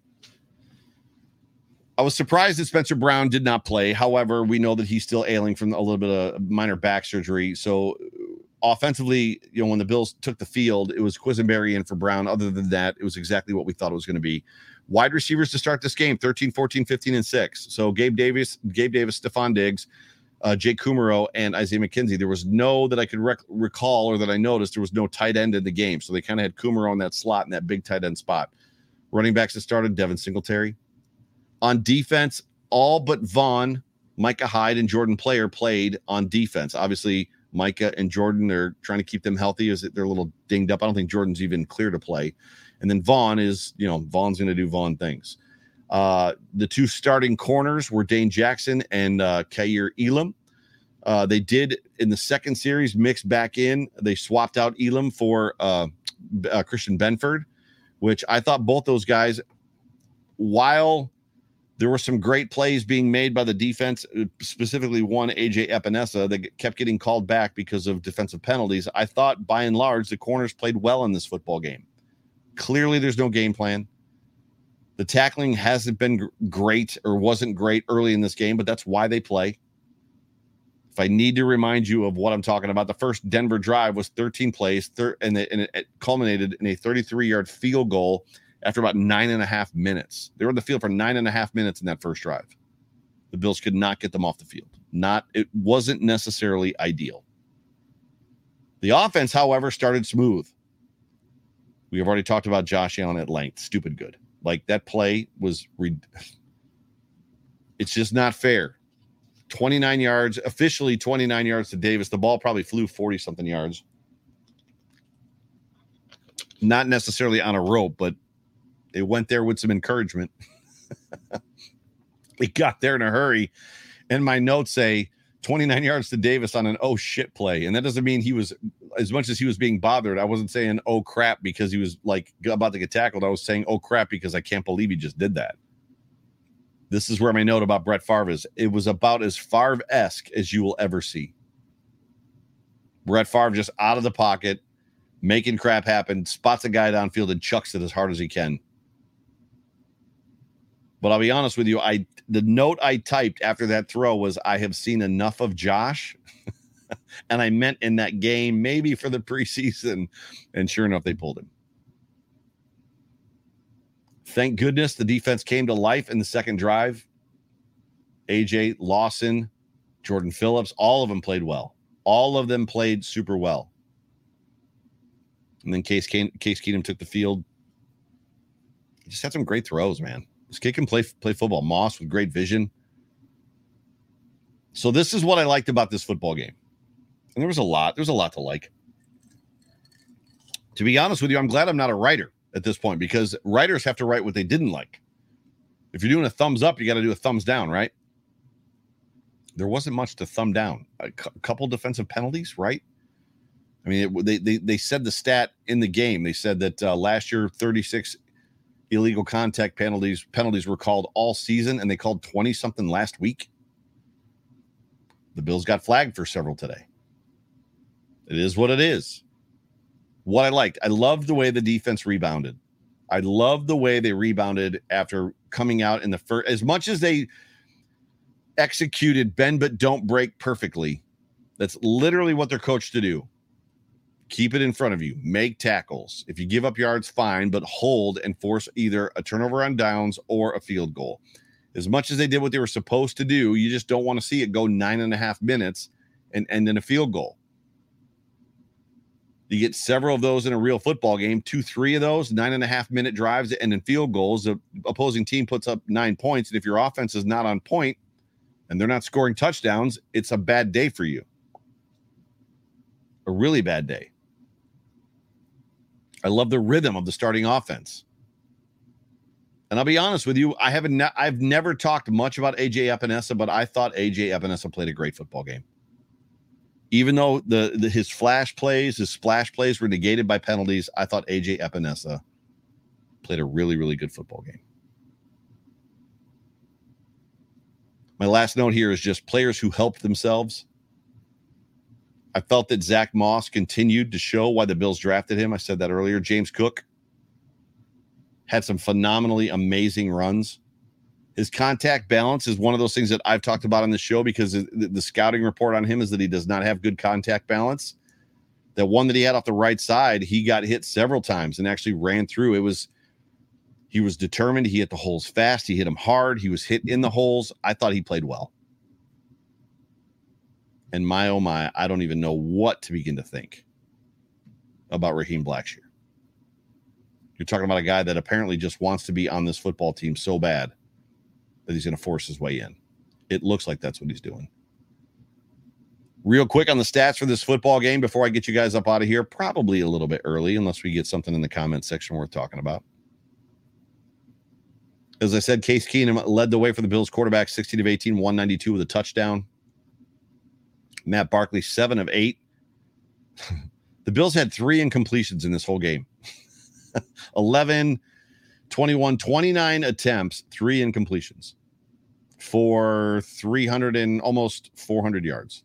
I was surprised that Spencer Brown did not play. However, we know that he's still ailing from a little bit of minor back surgery. So uh, offensively, you know, when the Bills took the field, it was Quessenberry in for Brown. Other than that, it was exactly what we thought it was going to be. Wide receivers to start this game 13, 14, 15, and 6. So Gabe Davis, Gabe Davis, Stefon Diggs, uh, Jake Kumerow, and Isaiah McKenzie. There was no that I could rec- recall or that I noticed there was no tight end in the game. So they kind of had Kumerow in that slot in that big tight end spot. Running backs that started Devin Singletary. On defense, all but Von, Micah Hyde, and Jordan Poyer played on defense. Obviously, Micah and Jordan, they're trying to keep them healthy as they're a little dinged up. I don't think Jordan's even clear to play. And then Von is, you know, Von's going to do Von things. Uh, the two starting corners were Dane Jackson and uh, Kaiir Elam. Uh, they did in the second series mix back in. They swapped out Elam for uh, uh, Christian Benford, which I thought both those guys, while there were some great plays being made by the defense, uh, specifically one AJ Epenesa that kept getting called back because of defensive penalties. I thought by and large the corners played well in this football game. Clearly, there's no game plan. The tackling hasn't been great or wasn't great early in this game, but that's why they play. If I need to remind you of what I'm talking about, the first Denver drive was 13 plays, thir- and, it, and it culminated in a 33 yard field goal after about nine and a half minutes. They were on the field for nine and a half minutes in that first drive. The Bills could not get them off the field. Not it wasn't necessarily ideal. The offense, however, started smooth. We have already talked about Josh Allen at length. Stupid good. Like that play was re- it's just not fair. 29 yards, officially 29 yards to Davis. The ball probably flew 40 something yards. Not necessarily on a rope, but they went there with some encouragement. they got there in a hurry. And my notes say 29 yards to Davis on an oh shit play. And that doesn't mean he was, as much as he was being bothered, I wasn't saying oh crap because he was like about to get tackled. I was saying oh crap because I can't believe he just did that. This is where my note about Brett Favre is. It was about as Favre esque as you will ever see. Brett Favre just out of the pocket, making crap happen, spots a guy downfield and chucks it as hard as he can. But I'll be honest with you, I the note I typed after that throw was I have seen enough of Josh. and I meant in that game, maybe for the preseason. And sure enough, they pulled him. Thank goodness the defense came to life in the second drive. AJ Lawson, Jordan Phillips, all of them played well. All of them played super well. And then Case, Case Keenum took the field. He just had some great throws, man. This kid can play play football. Moss with great vision. So this is what I liked about this football game. And there was a lot. There was a lot to like. To be honest with you, I'm glad I'm not a writer at this point because writers have to write what they didn't like. If you're doing a thumbs up, you got to do a thumbs down, right? There wasn't much to thumb down. A cu- couple defensive penalties, right? I mean, it, they, they they said the stat in the game. They said that uh, last year, 36 illegal contact penalties penalties were called all season, and they called 20 something last week. The Bills got flagged for several today. It is what it is. What I liked, I loved the way the defense rebounded. I loved the way they rebounded after coming out in the first, as much as they executed bend but don't break perfectly. That's literally what they're coached to do keep it in front of you, make tackles. If you give up yards, fine, but hold and force either a turnover on downs or a field goal. As much as they did what they were supposed to do, you just don't want to see it go nine and a half minutes and end in a field goal. You get several of those in a real football game, two, three of those, nine and a half minute drives and in field goals. The opposing team puts up nine points. And if your offense is not on point and they're not scoring touchdowns, it's a bad day for you. A really bad day. I love the rhythm of the starting offense. And I'll be honest with you, I haven't ne- I've never talked much about AJ Epenesa, but I thought AJ Epenesa played a great football game even though the, the, his flash plays, his splash plays were negated by penalties, I thought AJ Epenesa played a really, really good football game. My last note here is just players who helped themselves. I felt that Zach Moss continued to show why the Bills drafted him. I said that earlier. James Cook had some phenomenally amazing runs. His contact balance is one of those things that I've talked about on the show because the, the, scouting report on him is that he does not have good contact balance. That one that he had off the right side, he got hit several times and actually ran through. It was he was determined. He hit the holes fast. He hit them hard. He was hit in the holes. I thought he played well. And my oh my, I don't even know what to begin to think about Raheem Blackshear. You're talking about a guy that apparently just wants to be on this football team so bad that he's going to force his way in. It looks like that's what he's doing. Real quick on the stats for this football game before I get you guys up out of here, probably a little bit early, unless we get something in the comment section worth talking about. As I said, Case Keenum led the way for the Bills quarterback, 16 of 18, 192 with a touchdown. Matt Barkley, seven of eight. the Bills had three incompletions in this whole game 11 21, 29 attempts, three incompletions for 300 and almost 400 yards,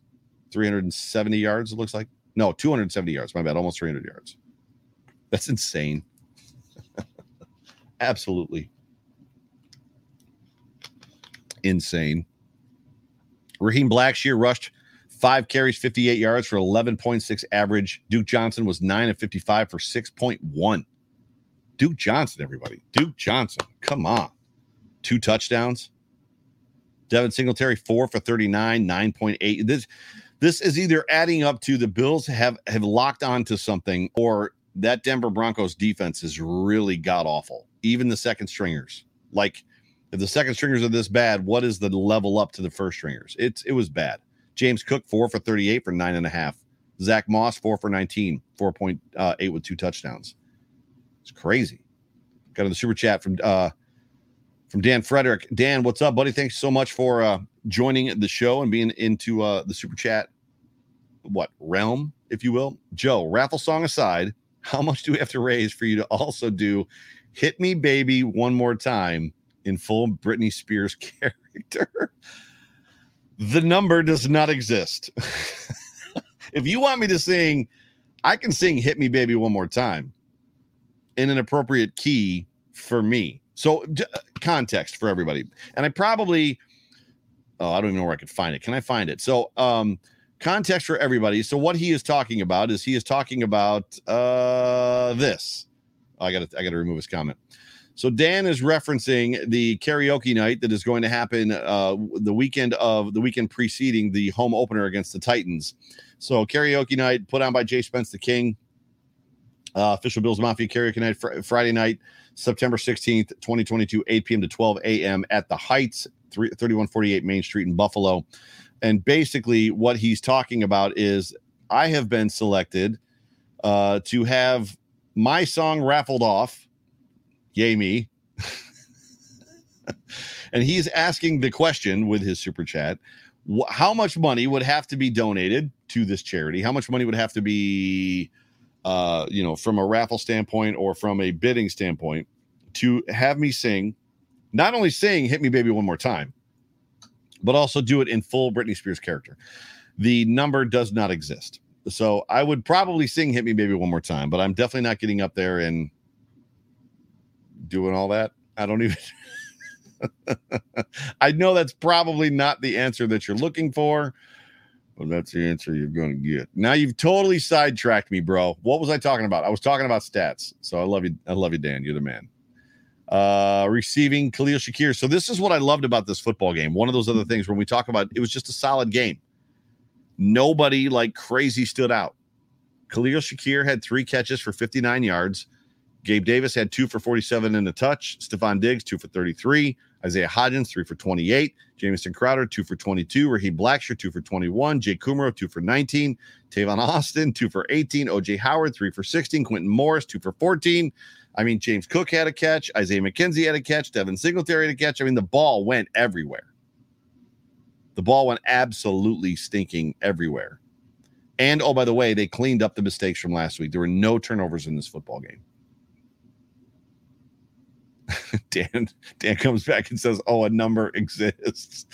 370 yards, it looks like. No, 270 yards. My bad. Almost 300 yards. That's insane. Absolutely insane. Raheem Blackshear rushed five carries, 58 yards for 11.6 average. Duke Johnson was nine of 55 for 6.1. Duke Johnson, everybody. Duke Johnson. Come on. Two touchdowns. Devin Singletary, four for 39, 9.8. This this is either adding up to the Bills have have locked onto something, or that Denver Broncos defense is really god awful. Even the second stringers. Like if the second stringers are this bad, what is the level up to the first stringers? It's it was bad. James Cook, four for 38 for nine and a half. Zach Moss, four for 19, 4.8 uh, with two touchdowns. It's crazy. Got in the super chat from uh from Dan Frederick. Dan, what's up, buddy? Thanks so much for uh joining the show and being into uh the super chat what realm, if you will. Joe, raffle song aside, how much do we have to raise for you to also do Hit Me Baby one more time in full Britney Spears character? The number does not exist. if you want me to sing, I can sing Hit Me Baby one more time in an appropriate key for me. So d- context for everybody. And I probably oh, I don't even know where I could find it. Can I find it? So um context for everybody. So what he is talking about is he is talking about uh this. I got to I got to remove his comment. So Dan is referencing the karaoke night that is going to happen uh, the weekend of the weekend preceding the home opener against the Titans. So karaoke night put on by Jay Spence the King. Uh, official Bills Mafia Karaoke Night fr- Friday night, September 16th, 2022, 8 p.m. to 12 a.m. at the Heights, 3, 3148 Main Street in Buffalo. And basically, what he's talking about is I have been selected uh, to have my song raffled off. Yay, me. and he's asking the question with his super chat wh- how much money would have to be donated to this charity? How much money would have to be uh, you know, from a raffle standpoint or from a bidding standpoint, to have me sing, not only sing "Hit Me Baby" one more time, but also do it in full Britney Spears character. The number does not exist, so I would probably sing "Hit Me Baby" one more time, but I'm definitely not getting up there and doing all that. I don't even. I know that's probably not the answer that you're looking for. but that's the answer you're going to get. Now you've totally sidetracked me, bro. What was I talking about? I was talking about stats. So I love you. I love you, Dan. You're the man. Uh, receiving Khalil Shakir. So this is what I loved about this football game. One of those other things when we talk about it was just a solid game. Nobody like crazy stood out. Khalil Shakir had three catches for 59 yards. Gabe Davis had two for 47 and a touch. Stefon Diggs, two for 33. Isaiah Hodgins, three for 28. Jamison Crowder, two for 22. Raheem Blackshear, two for 21. Jay Kumerow, two for 19. Tavon Austin, two for 18. OJ Howard, three for 16. Quintin Morris, two for 14. I mean, James Cook had a catch. Isaiah McKenzie had a catch. Devin Singletary had a catch. I mean, the ball went everywhere. The ball went absolutely stinking everywhere. And oh, by the way, they cleaned up the mistakes from last week. There were no turnovers in this football game. Dan Dan comes back and says, "Oh, a number exists.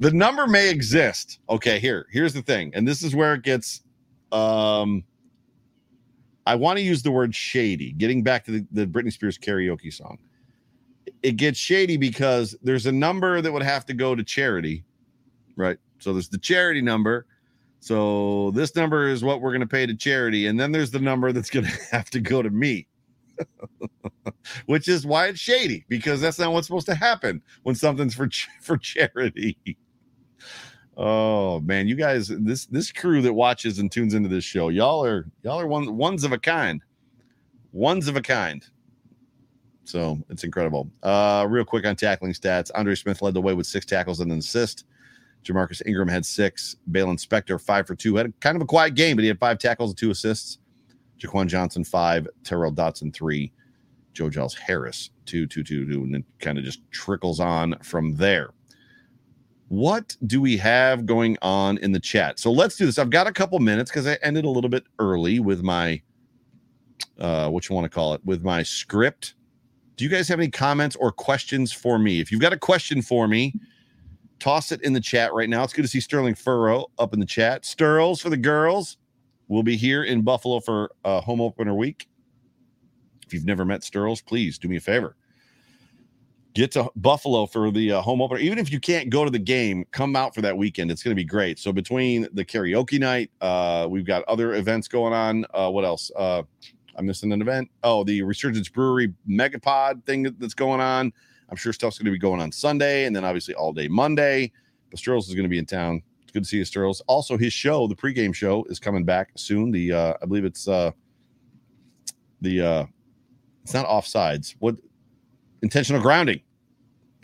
The number may exist. Okay, here here's the thing, and this is where it gets. Um, I want to use the word shady. Getting back to the, the Britney Spears karaoke song, it gets shady because there's a number that would have to go to charity, right? So there's the charity number. So this number is what we're going to pay to charity, and then there's the number that's going to have to go to me. which is why it's shady because that's not what's supposed to happen when something's for ch- for charity. Oh man, you guys, this this crew that watches and tunes into this show, y'all are y'all are one ones of a kind, ones of a kind. So it's incredible. Uh, real quick on tackling stats, Andre Smith led the way with six tackles and an assist. Jamarcus Ingram had six. Baylon Spector five for two. Had kind of a quiet game, but he had five tackles and two assists. Jaquan Johnson five, Tyrel Dodson, three, Joe Giles Harris two, two, two, two, and it kind of just trickles on from there. What do we have going on in the chat? So let's do this. I've got a couple minutes because I ended a little bit early with my uh what you want to call it with my script. Do you guys have any comments or questions for me? If you've got a question for me, toss it in the chat right now. It's good to see Sterling Furrow up in the chat. Stirls for the girls. We'll be here in Buffalo for uh, home opener week. If you've never met Stirls, please do me a favor. Get to Buffalo for the uh, home opener. Even if you can't go to the game, come out for that weekend. It's going to be great. So between the karaoke night, uh, we've got other events going on. Uh, what else? Uh, I'm missing an event. Oh, the Resurgence Brewery Megapod thing that's going on. I'm sure stuff's going to be going on Sunday, and then obviously all day Monday. But Stirls is going to be in town It's good to see you, Stirls. Also, his show, the pregame show, is coming back soon. The uh, I believe it's uh, the uh, it's not offsides. What intentional grounding?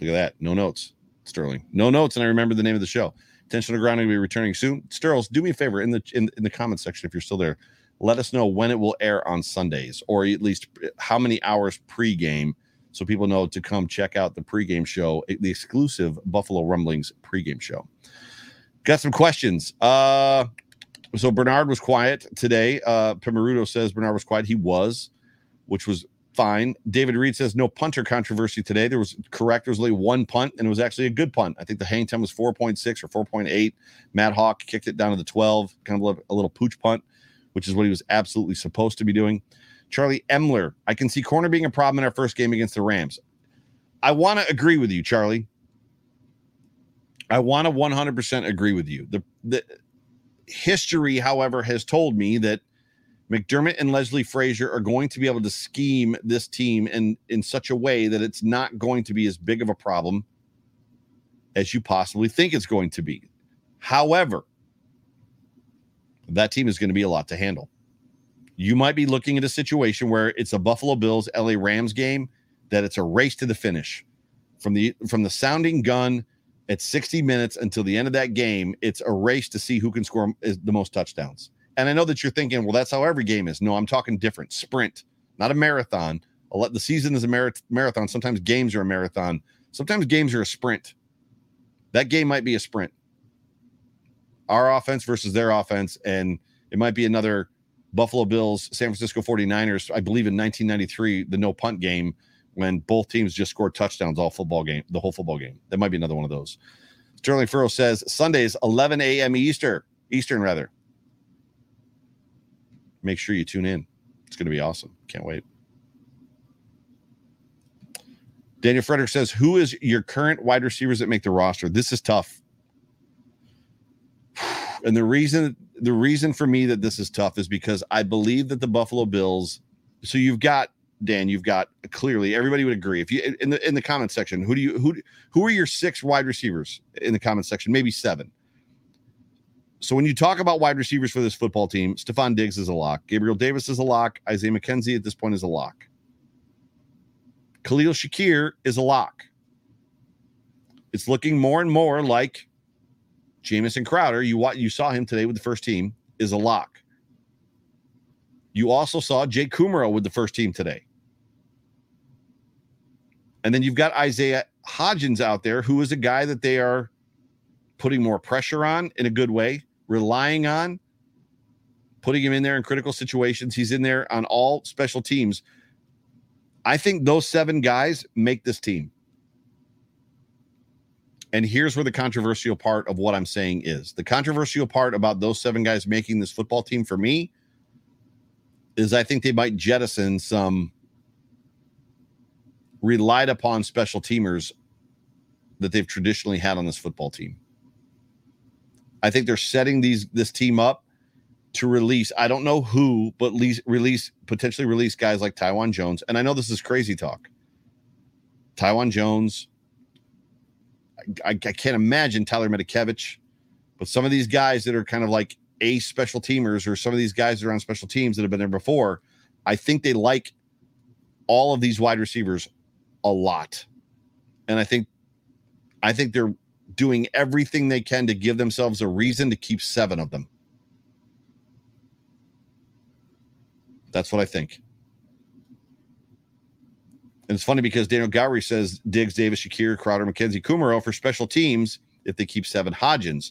Look at that. No notes, Sterling. No notes, and I remember the name of the show. Intentional grounding will be returning soon. Stirls, do me a favor in the in, in the comments section if you're still there. Let us know when it will air on Sundays, or at least how many hours pregame, so people know to come check out the pregame show, the exclusive Buffalo Rumblings pregame show. Got some questions. Uh, so Bernard was quiet today. Uh, says Bernard was quiet. He was, which was fine. David Reed says no punter controversy today. There was correct. There was only one punt, and it was actually a good punt. I think the hang time was 4.6 or 4.8. Matt Haack kicked it down to the 12, kind of a little pooch punt, which is what he was absolutely supposed to be doing. Charlie Emler, I can see corner being a problem in our first game against the Rams. I want to agree with you, Charlie. I want to 100% agree with you. The, the history, however, has told me that McDermott and Leslie Frazier are going to be able to scheme this team in, in such a way that it's not going to be as big of a problem as you possibly think it's going to be. However, that team is going to be a lot to handle. You might be looking at a situation where it's a Buffalo Bills LA Rams game that it's a race to the finish. From the from the sounding gun at 60 minutes until the end of that game, it's a race to see who can score the most touchdowns. And I know that you're thinking, well, that's how every game is. No, I'm talking different sprint, not a marathon. The season is a mar- marathon. Sometimes games are a marathon. Sometimes games are a sprint. That game might be a sprint. Our offense versus their offense. And it might be another Buffalo Bills, San Francisco 49ers, I believe in 1993, the no punt game when both teams just scored touchdowns all football game, the whole football game. That might be another one of those. Sterling Furrow says Sundays, 11 a.m. Easter, Eastern rather. Make sure you tune in. It's going to be awesome. Can't wait. Daniel Frederick says, Who is your current wide receivers that make the roster? This is tough. And the reason the reason for me that this is tough is because I believe that the Buffalo Bills, so you've got Dan, you've got clearly everybody would agree. If you in the in the comment section, who do you who who are your six wide receivers in the comment section? Maybe seven. So when you talk about wide receivers for this football team, Stefon Diggs is a lock. Gabriel Davis is a lock. Isaiah McKenzie at this point is a lock. Khalil Shakir is a lock. It's looking more and more like Jamison Crowder. You you saw him today with the first team is a lock. You also saw Jake Kumerow with the first team today. And then you've got Isaiah Hodgins out there, who is a guy that they are putting more pressure on in a good way, relying on, putting him in there in critical situations. He's in there on all special teams. I think those seven guys make this team. And here's where the controversial part of what I'm saying is the controversial part about those seven guys making this football team for me is I think they might jettison some relied upon special teamers that they've traditionally had on this football team. I think they're setting these this team up to release. I don't know who, but release, release potentially release guys like Taiwan Jones. And I know this is crazy talk. Taiwan Jones. I, I can't imagine Tyler Matakevich, but some of these guys that are kind of like a special teamers or some of these guys that are on special teams that have been there before, I think they like all of these wide receivers a lot. And I think I think they're doing everything they can to give themselves a reason to keep seven of them. That's what I think. And it's funny because Daniel Gowrie says Diggs, Davis, Shakir, Crowder, McKenzie, Kumerow for special teams if they keep seven Hodgins.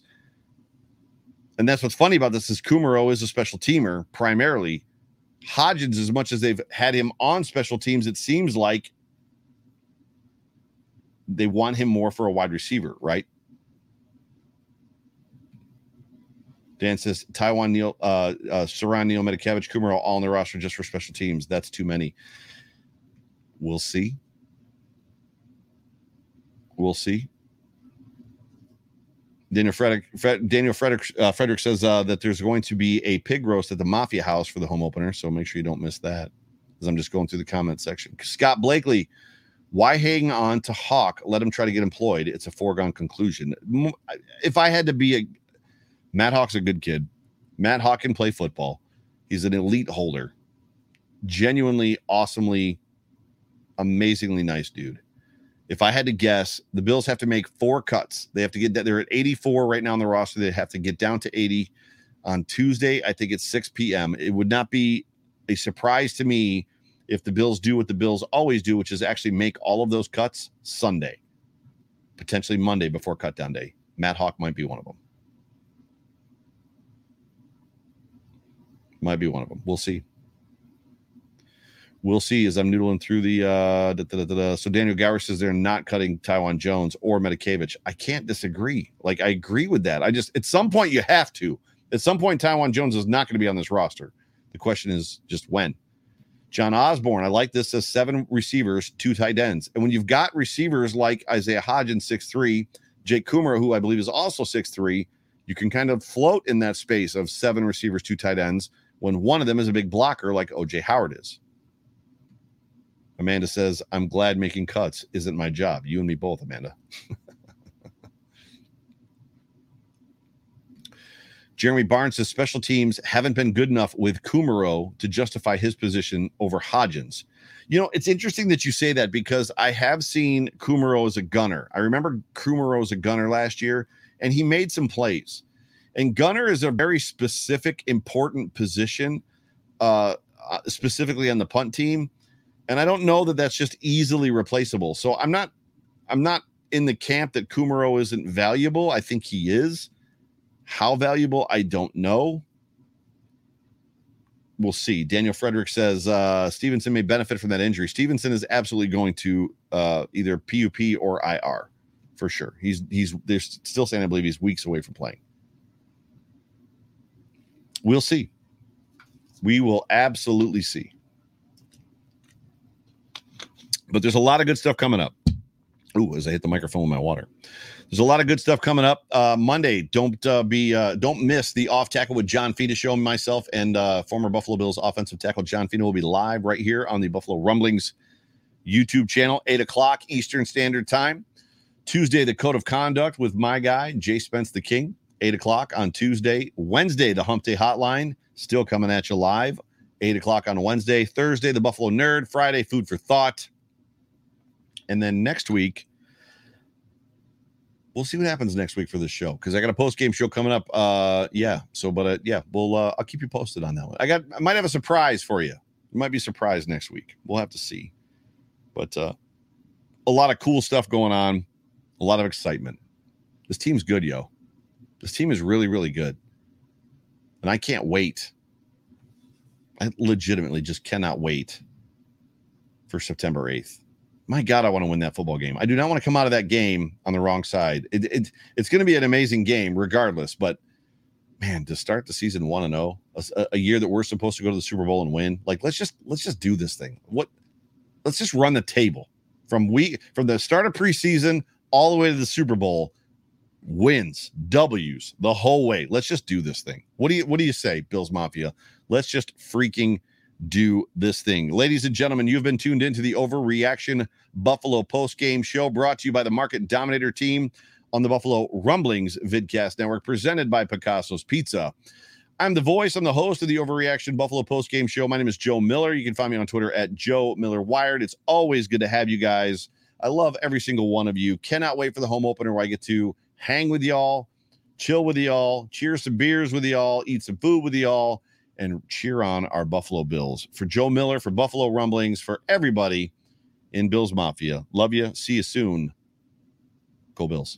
And that's what's funny about this is Kumerow is a special teamer primarily. Hodgins, as much as they've had him on special teams, it seems like they want him more for a wide receiver, right? Dan says Taiwan Neil, uh, uh, Siran Neal Matakevich, Kumerow all on the roster just for special teams. That's too many. We'll see. We'll see. Daniel Frederick, Fred, Daniel Frederick, uh, Frederick says uh, that there's going to be a pig roast at the Mafia House for the home opener, so make sure you don't miss that. As I'm just going through the comment section. Scott Blakely, why hang on to Haack? Let him try to get employed. It's a foregone conclusion. If I had to be a Matt Haack's a good kid. Matt Haack can play football. He's an elite holder. Genuinely, awesomely, amazingly nice dude if I had to guess, the Bills have to make four cuts. They have to get that. They're at 84 right now on the roster. They have to get down to 80 on Tuesday. I think it's 6 p.m. It would not be a surprise to me if the Bills do what the Bills always do, which is actually make all of those cuts Sunday, potentially Monday before cutdown day. Matt Haack might be one of them. Might be one of them. We'll see we'll see as I'm noodling through the uh da, da, da, so Daniel Gower says they're not cutting Taiwan Jones or Matakevich. I can't disagree. Like I agree with that. I just at some point you have to. At some point, Taiwan Jones is not going to be on this roster. The question is just when. John Osborne, I like this as seven receivers, two tight ends. And when you've got receivers like Isaiah Hodgins, six three, Jake Kumerow, who I believe is also six three, you can kind of float in that space of seven receivers, two tight ends, when one of them is a big blocker like OJ Howard is. Amanda says, I'm glad making cuts isn't my job. You and me both, Amanda. Jeremy Barnes says special teams haven't been good enough with Kumerow to justify his position over Hodgins. You know, it's interesting that you say that because I have seen Kumerow as a gunner. I remember Kumerow as a gunner last year, and he made some plays. And gunner is a very specific, important position, uh, uh specifically on the punt team and I don't know that that's just easily replaceable. So I'm not I'm not in the camp that Kumerow isn't valuable. I think he is. How valuable, I don't know. We'll see. Daniel Frederick says uh, Stevenson may benefit from that injury. Stevenson is absolutely going to uh, either PUP or IR for sure. He's he's they're still saying I believe he's weeks away from playing. We'll see. We will absolutely see. But there's a lot of good stuff coming up. Ooh, as I hit the microphone with my water. There's a lot of good stuff coming up. Uh, Monday, don't uh, be uh, don't miss the off tackle with John Fina show. Myself and uh, former Buffalo Bills offensive tackle John Fina will be live right here on the Buffalo Rumblings YouTube channel, eight o'clock Eastern Standard Time. Tuesday, the Code of Conduct with my guy Jay Spence the King, eight o'clock on Tuesday. Wednesday, the Hump Day Hotline still coming at you live, eight o'clock on Wednesday. Thursday, the Buffalo Nerd. Friday, Food for Thought, and then next week we'll see what happens next week for this show because I got a post game show coming up. Uh, yeah. So, but uh, yeah, we'll uh, I'll keep you posted on that one. I got I might have a surprise for you. You might be surprised next week. We'll have to see. But uh, a lot of cool stuff going on, a lot of excitement. This team's good, yo. This team is really, really good, and I can't wait. I legitimately just cannot wait for September eighth my God, I want to win that football game. I do not want to come out of that game on the wrong side. It, it it's going to be an amazing game, regardless. But man, to start the season one and zero, oh, a, year that we're supposed to go to the Super Bowl and win, like let's just let's just do this thing. What? Let's just run the table from week from the start of preseason all the way to the Super Bowl. Wins, W's the whole way. Let's just do this thing. What do you What do you say, Bills Mafia? Let's just freaking do this thing. Ladies and gentlemen, you've been tuned into the Overreaction Buffalo Post Game Show brought to you by the Market Dominator team on the Buffalo Rumblings Vidcast Network, presented by Picasso's Pizza. I'm the voice, I'm the host of the Overreaction Buffalo Post Game Show. My name is Joe Miller. You can find me on Twitter at Joe Miller Wired. It's always good to have you guys. I love every single one of you. Cannot wait for the home opener where I get to hang with y'all, chill with y'all, cheers some beers with y'all, eat some food with y'all and cheer on our Buffalo Bills. For Joe Miller, for Buffalo Rumblings, for everybody in Bills Mafia. Love you. See you soon. Go Bills.